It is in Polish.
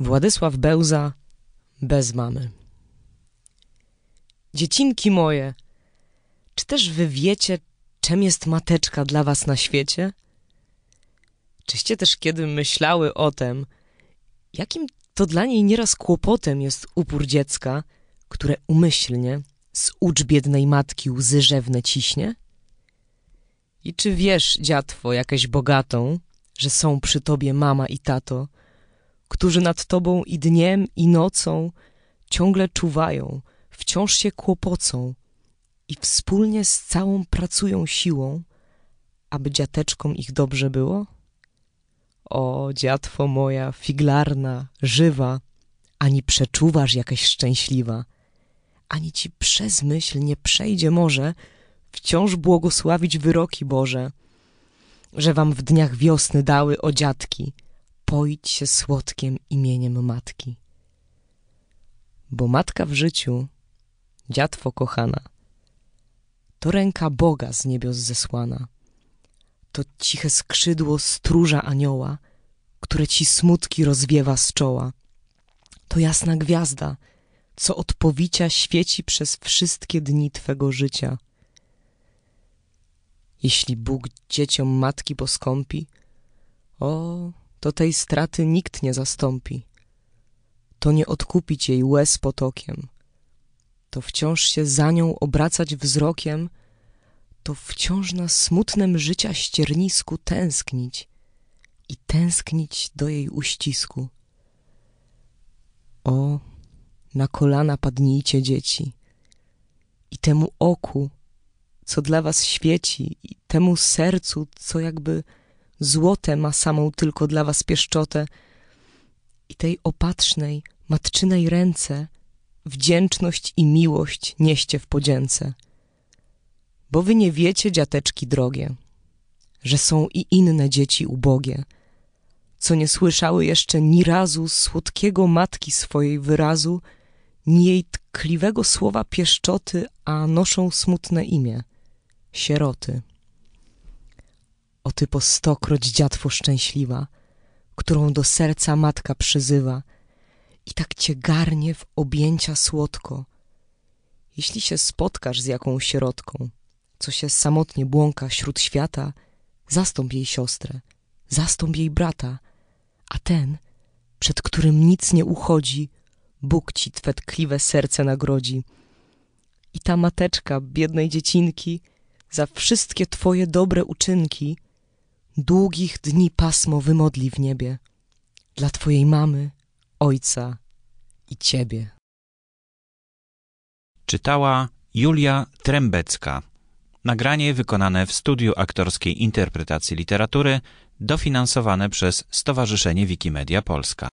Władysław Bełza bez mamy. Dziecinki moje, czy też wy wiecie, czym jest mateczka dla was na świecie? Czyście też kiedy myślały o tem, jakim to dla niej nieraz kłopotem jest upór dziecka, które umyślnie z ucz biednej matki łzy rzewne ciśnie? I czy wiesz, dziatwo, jakaś bogatą, że są przy tobie mama i tato, którzy nad tobą i dniem, i nocą ciągle czuwają, wciąż się kłopocą i wspólnie z całą pracują siłą, aby dziateczkom ich dobrze było? O, dziatwo moja, figlarna, żywa, ani przeczuwasz jakaś szczęśliwa, ani ci przez myśl nie przejdzie może wciąż błogosławić wyroki Boże, że wam w dniach wiosny dały o dziadki poić się słodkiem imieniem matki. Bo matka w życiu, dziatwo kochana, to ręka Boga z niebios zesłana, to ciche skrzydło stróża anioła, które ci smutki rozwiewa z czoła, to jasna gwiazda, co od powicia świeci przez wszystkie dni twego życia. Jeśli Bóg dzieciom matki poskąpi, o, to tej straty nikt nie zastąpi. To nie odkupić jej łez potokiem, to wciąż się za nią obracać wzrokiem, to wciąż na smutnem życia ściernisku tęsknić i tęsknić do jej uścisku. O, na kolana padnijcie dzieci i temu oku, co dla was świeci, i temu sercu, co jakby złote ma samą tylko dla was pieszczotę, i tej opatrznej, matczynej ręce wdzięczność i miłość nieście w podzięce. Bo wy nie wiecie, dziateczki drogie, że są i inne dzieci ubogie, co nie słyszały jeszcze ni razu słodkiego matki swojej wyrazu, ni jej tkliwego słowa pieszczoty, a noszą smutne imię sieroty. O ty po stokroć dziatwo szczęśliwa, którą do serca matka przyzywa i tak cię garnie w objęcia słodko. Jeśli się spotkasz z jaką sierotką, co się samotnie błąka wśród świata, zastąp jej siostrę, zastąp jej brata, a ten, przed którym nic nie uchodzi, Bóg ci twe tkliwe serce nagrodzi. I ta mateczka biednej dziecinki za wszystkie twoje dobre uczynki długich dni pasmo wymodli w niebie dla twojej mamy, ojca i ciebie. Czytała Julia Trębecka. Nagranie wykonane w studiu aktorskiej interpretacji literatury, dofinansowane przez Stowarzyszenie Wikimedia Polska.